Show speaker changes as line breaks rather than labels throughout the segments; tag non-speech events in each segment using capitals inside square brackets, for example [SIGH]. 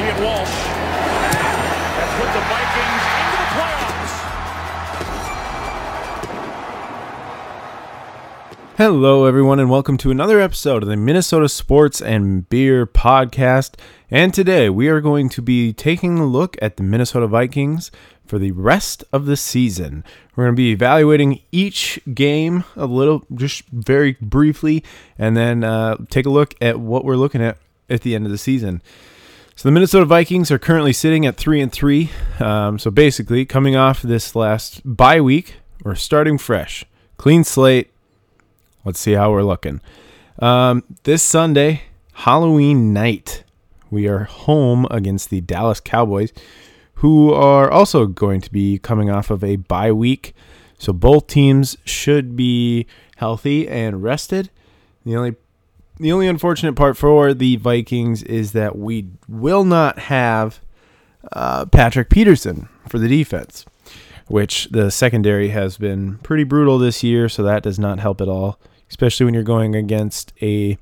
Elliott Walsh. That put the Vikings into the playoffs.
Hello, everyone, and welcome to another episode of the Minnesota Sports and Beer Podcast. And today we are going to be taking a look at the Minnesota Vikings for the rest of the season. We're going to be evaluating each game a little, just very briefly, and then uh, take a look at what we're looking at at the end of the season. So the Minnesota Vikings are currently sitting at three and three. Um, so basically, coming off this last bye week, we're starting fresh, clean slate. Let's see how we're looking. Um, this Sunday, Halloween night, we are home against the Dallas Cowboys, who are also going to be coming off of a bye week. So both teams should be healthy and rested. The only the only unfortunate part for the Vikings is that we will not have uh, Patrick Peterson for the defense, which the secondary has been pretty brutal this year, so that does not help at all, especially when you're going against a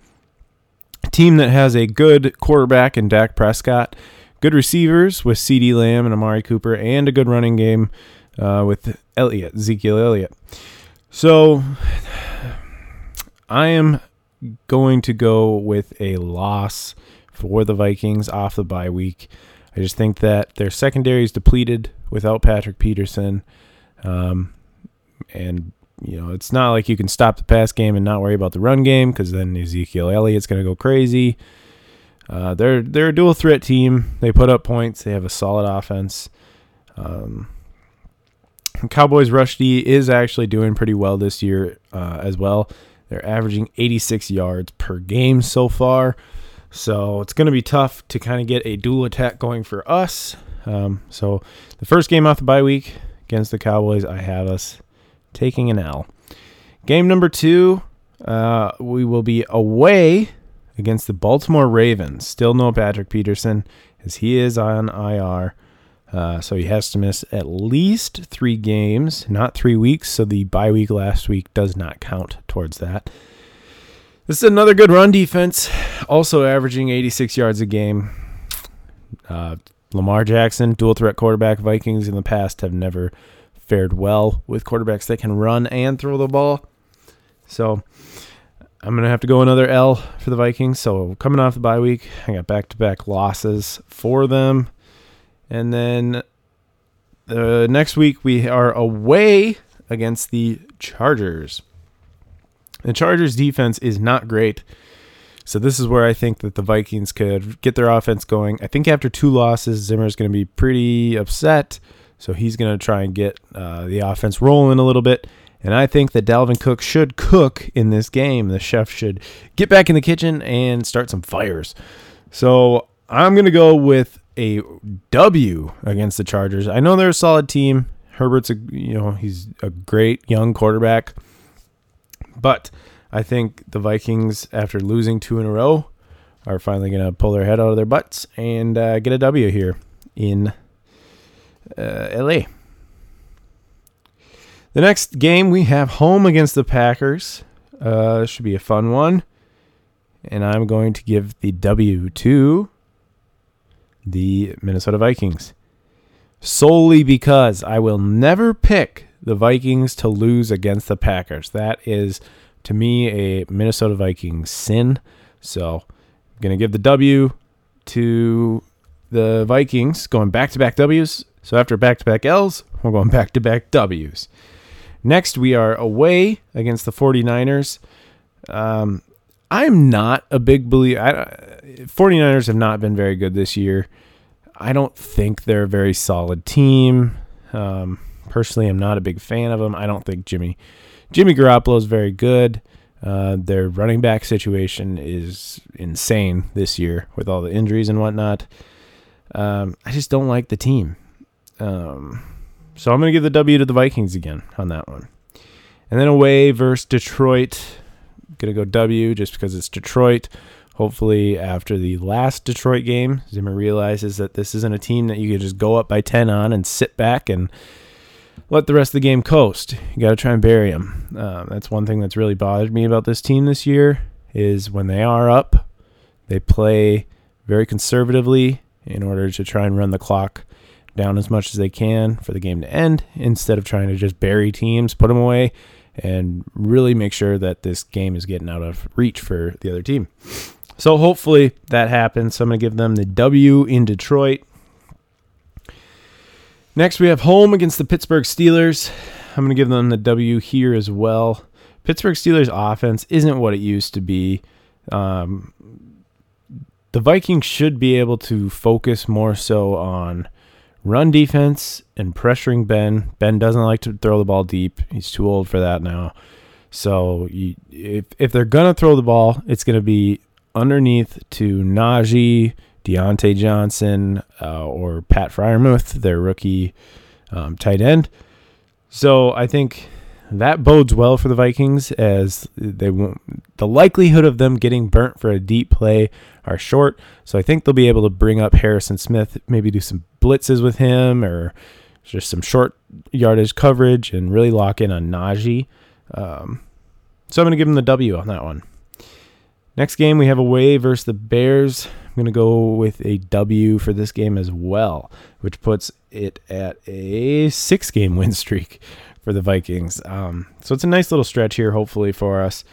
team that has a good quarterback in Dak Prescott, good receivers with CeeDee Lamb and Amari Cooper, and a good running game uh, with Elliott, Ezekiel Elliott. So [SIGHS] I am going to go with a loss for the Vikings off the bye week. I just think that their secondary is depleted without Patrick Peterson. Um, and, you know, it's not like you can stop the pass game and not worry about the run game because then Ezekiel Elliott's going to go crazy. Uh, they're they're a dual threat team. They put up points. They have a solid offense. Um, Cowboys rush D is actually doing pretty well this year uh, as well. They're averaging 86 yards per game so far. So it's going to be tough to kind of get a dual attack going for us. Um, so the first game off the bye week against the Cowboys, I have us taking an L. Game number two, uh, we will be away against the Baltimore Ravens. Still no Patrick Peterson as he is on IR. Uh, so he has to miss at least three games, not three weeks. So the bye week last week does not count towards that. This is another good run defense, also averaging 86 yards a game. Uh, Lamar Jackson, dual threat quarterback. Vikings in the past have never fared well with quarterbacks that can run and throw the ball. So I'm going to have to go another L for the Vikings. So coming off the bye week, I got back to back losses for them. And then the next week we are away against the Chargers. The Chargers defense is not great. So this is where I think that the Vikings could get their offense going. I think after two losses, Zimmer is going to be pretty upset. So he's going to try and get uh, the offense rolling a little bit. And I think that Dalvin Cook should cook in this game. The chef should get back in the kitchen and start some fires. So I'm going to go with a W against the Chargers. I know they're a solid team. Herbert's a you know he's a great young quarterback, but I think the Vikings, after losing two in a row, are finally going to pull their head out of their butts and uh, get a W here in uh, LA. The next game we have home against the Packers. Uh, should be a fun one, and I'm going to give the W to the Minnesota Vikings. Solely because I will never pick the Vikings to lose against the Packers. That is, to me, a Minnesota Vikings sin. So I'm going to give the W to the Vikings, going back to back W's. So after back to back L's, we're going back to back W's. Next, we are away against the 49ers. Um, I'm not a big believer. I, 49ers have not been very good this year. I don't think they're a very solid team. Um, personally, I'm not a big fan of them. I don't think Jimmy Jimmy Garoppolo is very good. Uh, their running back situation is insane this year with all the injuries and whatnot. Um, I just don't like the team. Um, so I'm going to give the W to the Vikings again on that one. And then away versus Detroit. To go W just because it's Detroit. Hopefully, after the last Detroit game, Zimmer realizes that this isn't a team that you can just go up by 10 on and sit back and let the rest of the game coast. You got to try and bury them. Um, that's one thing that's really bothered me about this team this year is when they are up, they play very conservatively in order to try and run the clock down as much as they can for the game to end instead of trying to just bury teams, put them away, and really make sure that this game is getting out of reach for the other team. So hopefully that happens. So I'm going to give them the W in Detroit. Next, we have home against the Pittsburgh Steelers. I'm going to give them the W here as well. Pittsburgh Steelers offense isn't what it used to be. Um, the Vikings should be able to focus more so on run defense and pressuring Ben. Ben doesn't like to throw the ball deep. He's too old for that now. So you, if if they're gonna throw the ball, it's gonna be underneath to Najee, Diontae Johnson, uh, or Pat Freiermuth, their rookie um, tight end. So I think that bodes well for the Vikings as they won't, the likelihood of them getting burnt for a deep play are short. So I think they'll be able to bring up Harrison Smith, maybe do some blitzes with him or just some short yardage coverage and really lock in on Najee. Um, so I'm going to give him the W on that one. Next game, we have a away versus the Bears. I'm going to go with a W for this game as well, which puts it at a six game win streak for the Vikings. Um, so it's a nice little stretch here, hopefully, for us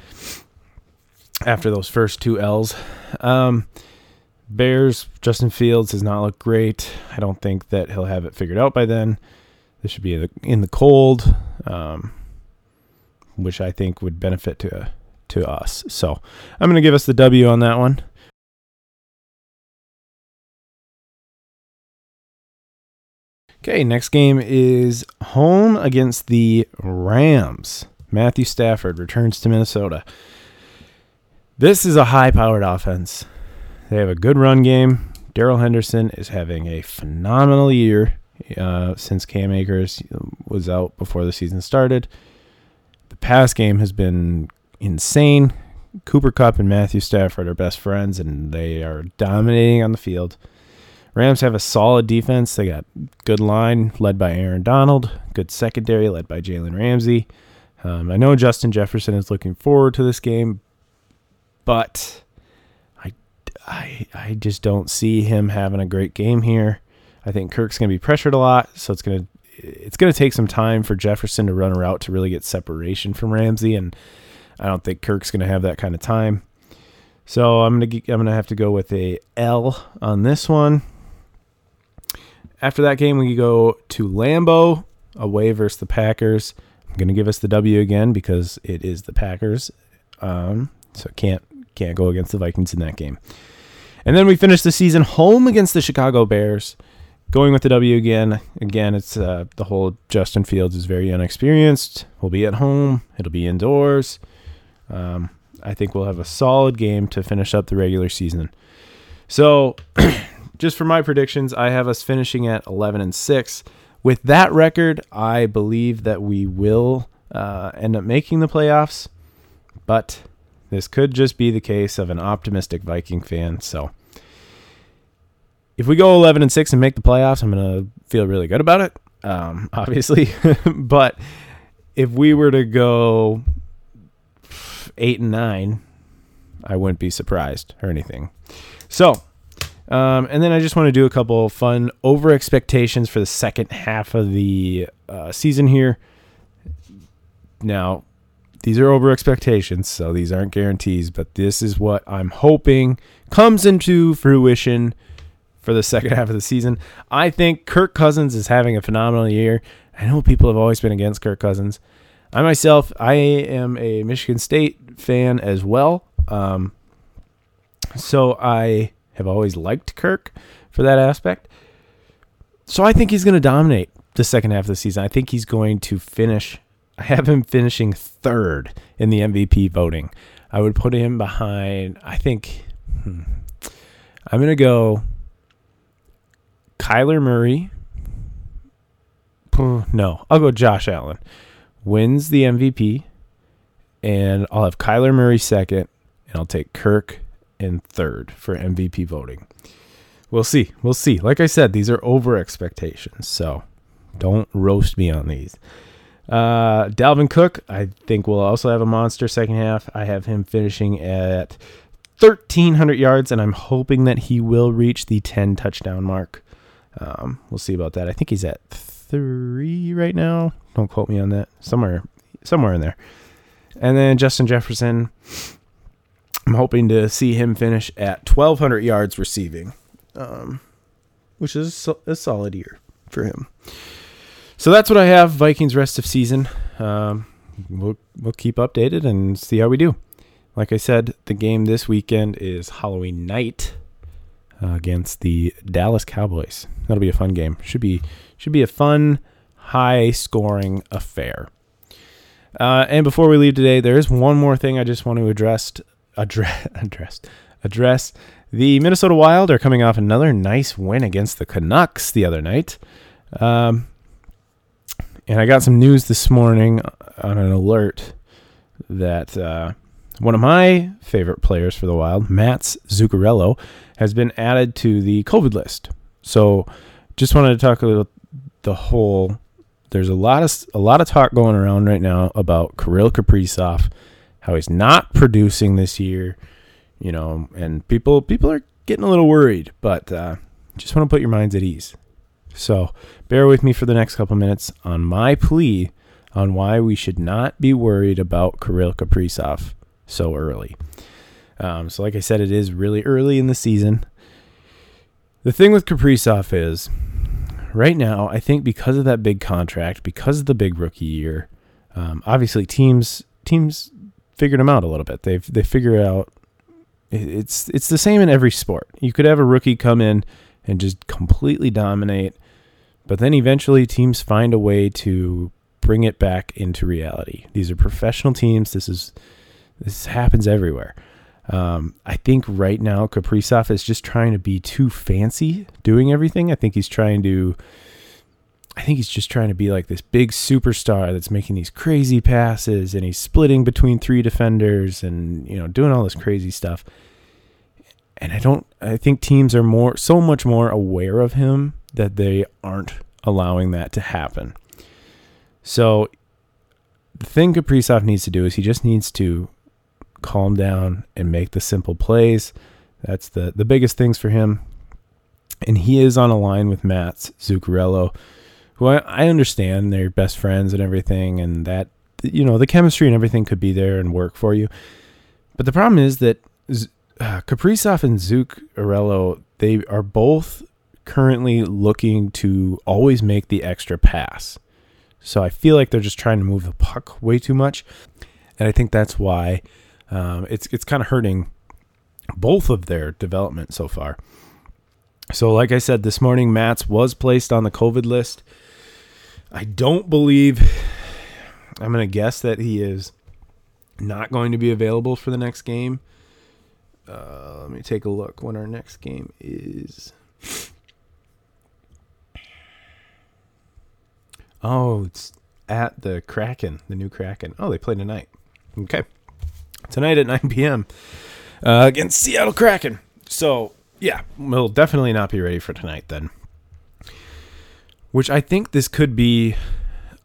after those first two L's. Um, Bears, Justin Fields has not looked great. I don't think that he'll have it figured out by then. This should be in the, in the cold, um, which I think would benefit to to us. So I'm going to give us the W on that one. Okay, next game is home against the Rams. Matthew Stafford returns to Minnesota. This is a high powered offense. They have a good run game. Darrell Henderson is having a phenomenal year uh, since Cam Akers was out before the season started. The pass game has been insane. Cooper Kupp and Matthew Stafford are best friends, and they are dominating on the field. Rams have a solid defense. They got good line led by Aaron Donald, good secondary led by Jalen Ramsey. Um, I know Justin Jefferson is looking forward to this game, but I, I just don't see him having a great game here. I think Kirk's going to be pressured a lot, so it's going to it's going to take some time for Jefferson to run a route to really get separation from Ramsey, and I don't think Kirk's going to have that kind of time. So I'm gonna I'm gonna have to go with a L on this one. After that game, we go to Lambeau away versus the Packers. I'm going to give us the W again because it is the Packers. Um, so can't can't go against the Vikings in that game. And then we finish the season home against the Chicago Bears. Going with the W again. Again, it's uh, the whole Justin Fields is very unexperienced. We'll be at home. It'll be indoors. Um, I think we'll have a solid game to finish up the regular season. So [CLEARS THROAT] just for my predictions, I have us finishing at 11 and 6. With that record, I believe that we will uh, end up making the playoffs, but this could just be the case of an optimistic Viking fan. So if we go 11 and 6 and make the playoffs, I'm going to feel really good about it, um, [LAUGHS] obviously. [LAUGHS] but if we were to go 8 and 9, I wouldn't be surprised or anything. So um, and then I just want to do a couple fun over expectations for the second half of the uh, season here. Now, these are over expectations, so these aren't guarantees, but this is what I'm hoping comes into fruition for the second half of the season. I think Kirk Cousins is having a phenomenal year. I know people have always been against Kirk Cousins. I myself, I am a Michigan State fan as well. Um, so I have always liked Kirk for that aspect. So I think he's going to dominate the second half of the season. I think he's going to finish. I have him finishing third in the MVP voting. I would put him behind. I think hmm, I'm going to go Kyler Murray. No, I'll go Josh Allen. Wins the MVP, and I'll have Kyler Murray second, and I'll take Kirk in third for MVP voting. We'll see. We'll see. Like I said, these are over expectations, so don't roast me on these. Uh, Dalvin Cook, I think will also have a monster second half. I have him finishing at 1,300 yards, and I'm hoping that he will reach the 10 touchdown mark. Um, we'll see about that. I think he's at three right now. Don't quote me on that. Somewhere, somewhere in there. And then Justin Jefferson, I'm hoping to see him finish at 1,200 yards receiving, um, which is a solid year for him. So that's what I have. Vikings rest of season. Um, we'll we'll keep updated and see how we do. Like I said, the game this weekend is Halloween night uh, against the Dallas Cowboys. That'll be a fun game. Should be should be a fun, high scoring affair. Uh, and before we leave today, there is one more thing I just want to address. Address, [LAUGHS] address, address. The Minnesota Wild are coming off another nice win against the Canucks the other night. Um, and I got some news this morning on an alert that uh, one of my favorite players for the Wild, Mats Zuccarello, has been added to the COVID list. So, just wanted to talk about the whole. There's a lot of a lot of talk going around right now about Kirill Kaprizov, how he's not producing this year, you know, and people people are getting a little worried. But uh, just want to put your minds at ease. So, bear with me for the next couple minutes on my plea on why we should not be worried about Kirill Kaprizov so early. Um, so, like I said, it is really early in the season. The thing with Kaprizov is, right now, I think because of that big contract, because of the big rookie year, um, obviously teams teams figured him out a little bit. They've they figure out it's it's the same in every sport. You could have a rookie come in and just completely dominate, but then eventually teams find a way to bring it back into reality. These are professional teams. This is this happens everywhere. Um, I think right now Kaprizov is just trying to be too fancy doing everything. I think he's trying to. I think he's just trying to be like this big superstar that's making these crazy passes and he's splitting between three defenders and you know doing all this crazy stuff. And I don't. I think teams are more so much more aware of him that they aren't allowing that to happen. So the thing Kaprizov needs to do is he just needs to calm down and make the simple plays. That's the, the biggest things for him. And he is on a line with Mats Zuccarello, who I, I understand they're best friends and everything, and that, you know, the chemistry and everything could be there and work for you. But the problem is that uh, Kaprizov and Zuccarello, they are both currently looking to always make the extra pass. So I feel like they're just trying to move the puck way too much. And I think that's why um, it's it's kind of hurting both of their development so far. So, like I said this morning, Mats was placed on the COVID list. I don't believe. I'm going to guess that he is not going to be available for the next game. Uh, let me take a look when our next game is. Oh, it's at the Kraken, the new Kraken. Oh, they play tonight. Okay tonight at [LAUGHS] 9 p.m. Uh, against Seattle Kraken. So, yeah, we'll definitely not be ready for tonight then. Which I think this could be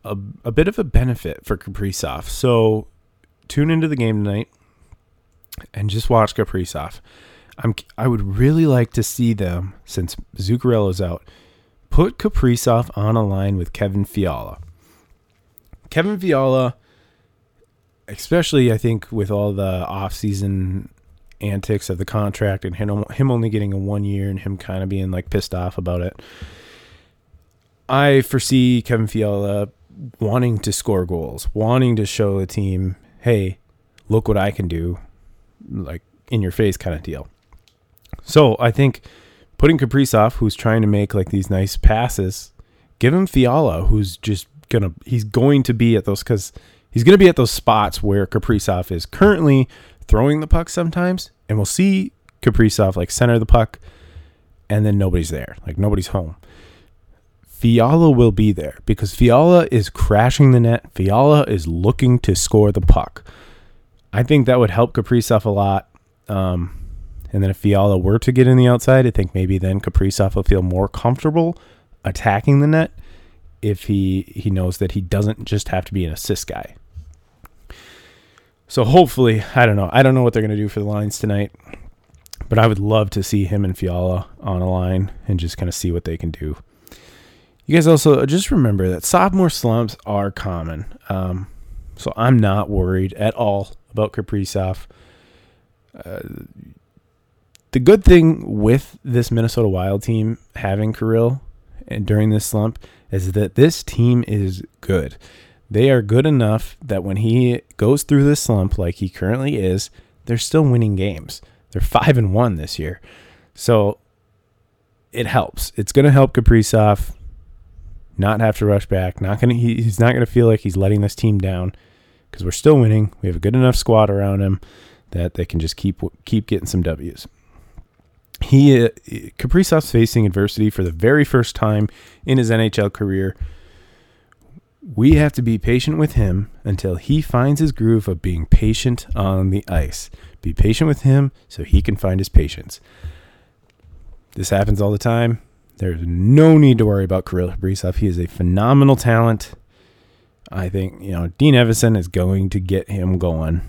a, a bit of a benefit for Kaprizov. So, tune into the game tonight and just watch Kaprizov. I'm I would really like to see them since Zuccarello's out. Put Kaprizov on a line with Kevin Fiala. Kevin Fiala especially I think with all the off-season antics of the contract and him, him only getting a one year and him kind of being like pissed off about it. I foresee Kevin Fiala wanting to score goals, wanting to show the team, hey, look what I can do, like in your face kind of deal. So I think putting Kaprizov, who's trying to make like these nice passes, give him Fiala, who's just gonna he's going to be at those because he's to be at those spots where Kaprizov is currently throwing the puck sometimes, and we'll see Kaprizov like center the puck, and then nobody's there, like nobody's home. Fiala will be there because Fiala is crashing the net. Fiala is looking to score the puck. I think that would help Kaprizov a lot. Um, and then if Fiala were to get in the outside, I think maybe then Kaprizov will feel more comfortable attacking the net if he he knows that he doesn't just have to be an assist guy. So hopefully, I don't know. I don't know what they're going to do for the lines tonight. But I would love to see him and Fiala on a line and just kind of see what they can do. You guys also just remember that sophomore slumps are common. Um, so I'm not worried at all about Kaprizov. Uh, the good thing with this Minnesota Wild team having Kirill and during this slump is that this team is good. They are good enough that when he goes through this slump like he currently is, they're still winning games. They're five and one this year, so it helps. It's going to help Kaprizov not have to rush back. Not going to. He's not going to feel like he's letting this team down because we're still winning. We have a good enough squad around him that they can just keep keep getting some W's. He uh, Kaprizov's facing adversity for the very first time in his NHL career. We have to be patient with him until he finds his groove of being patient on the ice. Be patient with him so he can find his patience. This happens all the time. There's no need to worry about Kirill Kaprizov. He is a phenomenal talent. I think, you know, Dean Evason is going to get him going.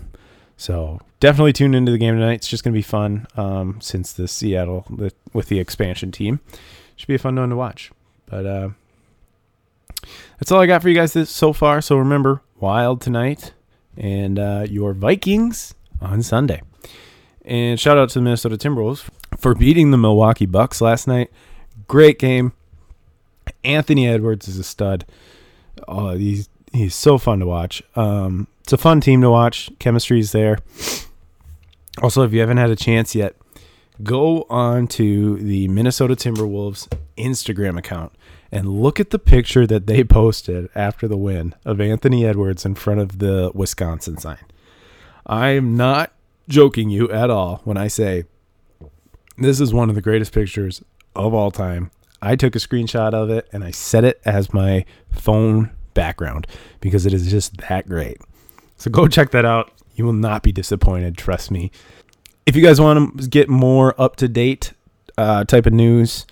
So definitely tune into the game tonight. It's just going to be fun um, since the Seattle the, with the expansion team. Should be a fun one to watch. But uh, that's all I got for you guys this, so far. So remember, Wild tonight and uh, your Vikings on Sunday. And shout out to the Minnesota Timberwolves for beating the Milwaukee Bucks last night. Great game. Anthony Edwards is a stud. Oh, he's he's so fun to watch. Um, it's a fun team to watch. Chemistry's there. Also, if you haven't had a chance yet, go on to the Minnesota Timberwolves Instagram account and look at the picture that they posted after the win of Anthony Edwards in front of the Wisconsin sign. I am not joking you at all when I say this is one of the greatest pictures of all time. I took a screenshot of it and I set it as my phone background because it is just that great. So go check that out. You will not be disappointed, trust me. If you guys want to get more up to date uh, type of news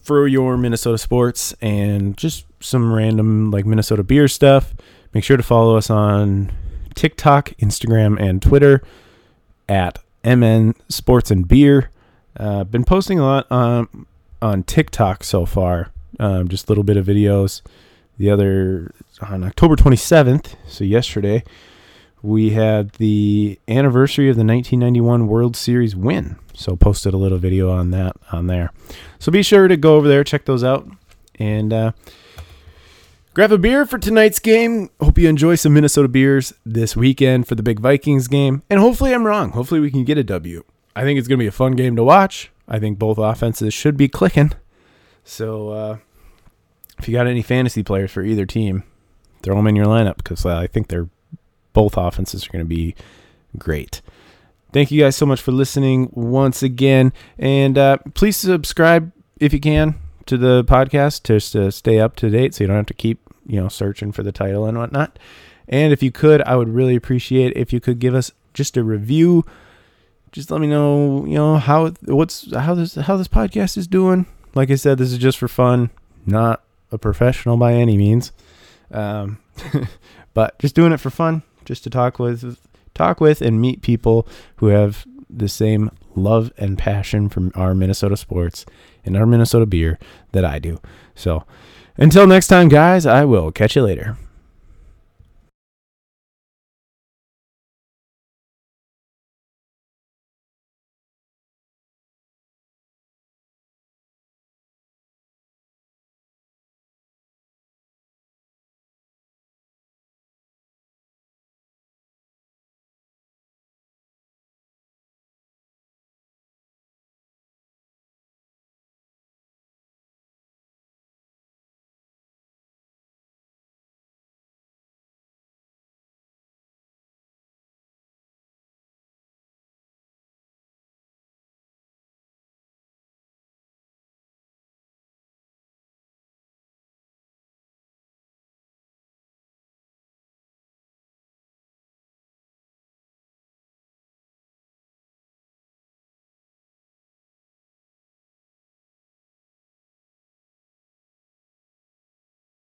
for your Minnesota sports and just some random like Minnesota beer stuff, make sure to follow us on TikTok, Instagram, and Twitter at MN Sports and Beer. Uh, been posting a lot on on TikTok so far, um, just a little bit of videos. The other on October 27th, so yesterday, we had the anniversary of the 1991 World Series win. So posted a little video on that on there. So be sure to go over there, check those out, and uh, grab a beer for tonight's game. Hope you enjoy some Minnesota beers this weekend for the big Vikings game. And hopefully I'm wrong. Hopefully we can get a W. I think it's going to be a fun game to watch. I think both offenses should be clicking. So uh, if you got any fantasy players for either team, throw them in your lineup because I think they're both offenses are going to be great. Thank you guys so much for listening once again, and uh, please subscribe if you can to the podcast just to stay up to date, so you don't have to keep you know searching for the title and whatnot. And if you could, I would really appreciate if you could give us just a review. Just let me know, you know how what's how this how this podcast is doing. Like I said, this is just for fun, not a professional by any means, um, [LAUGHS] but just doing it for fun, just to talk with talk with and meet people who have the same love and passion for our Minnesota sports and our Minnesota beer that I do. So until next time, guys, I will catch you later.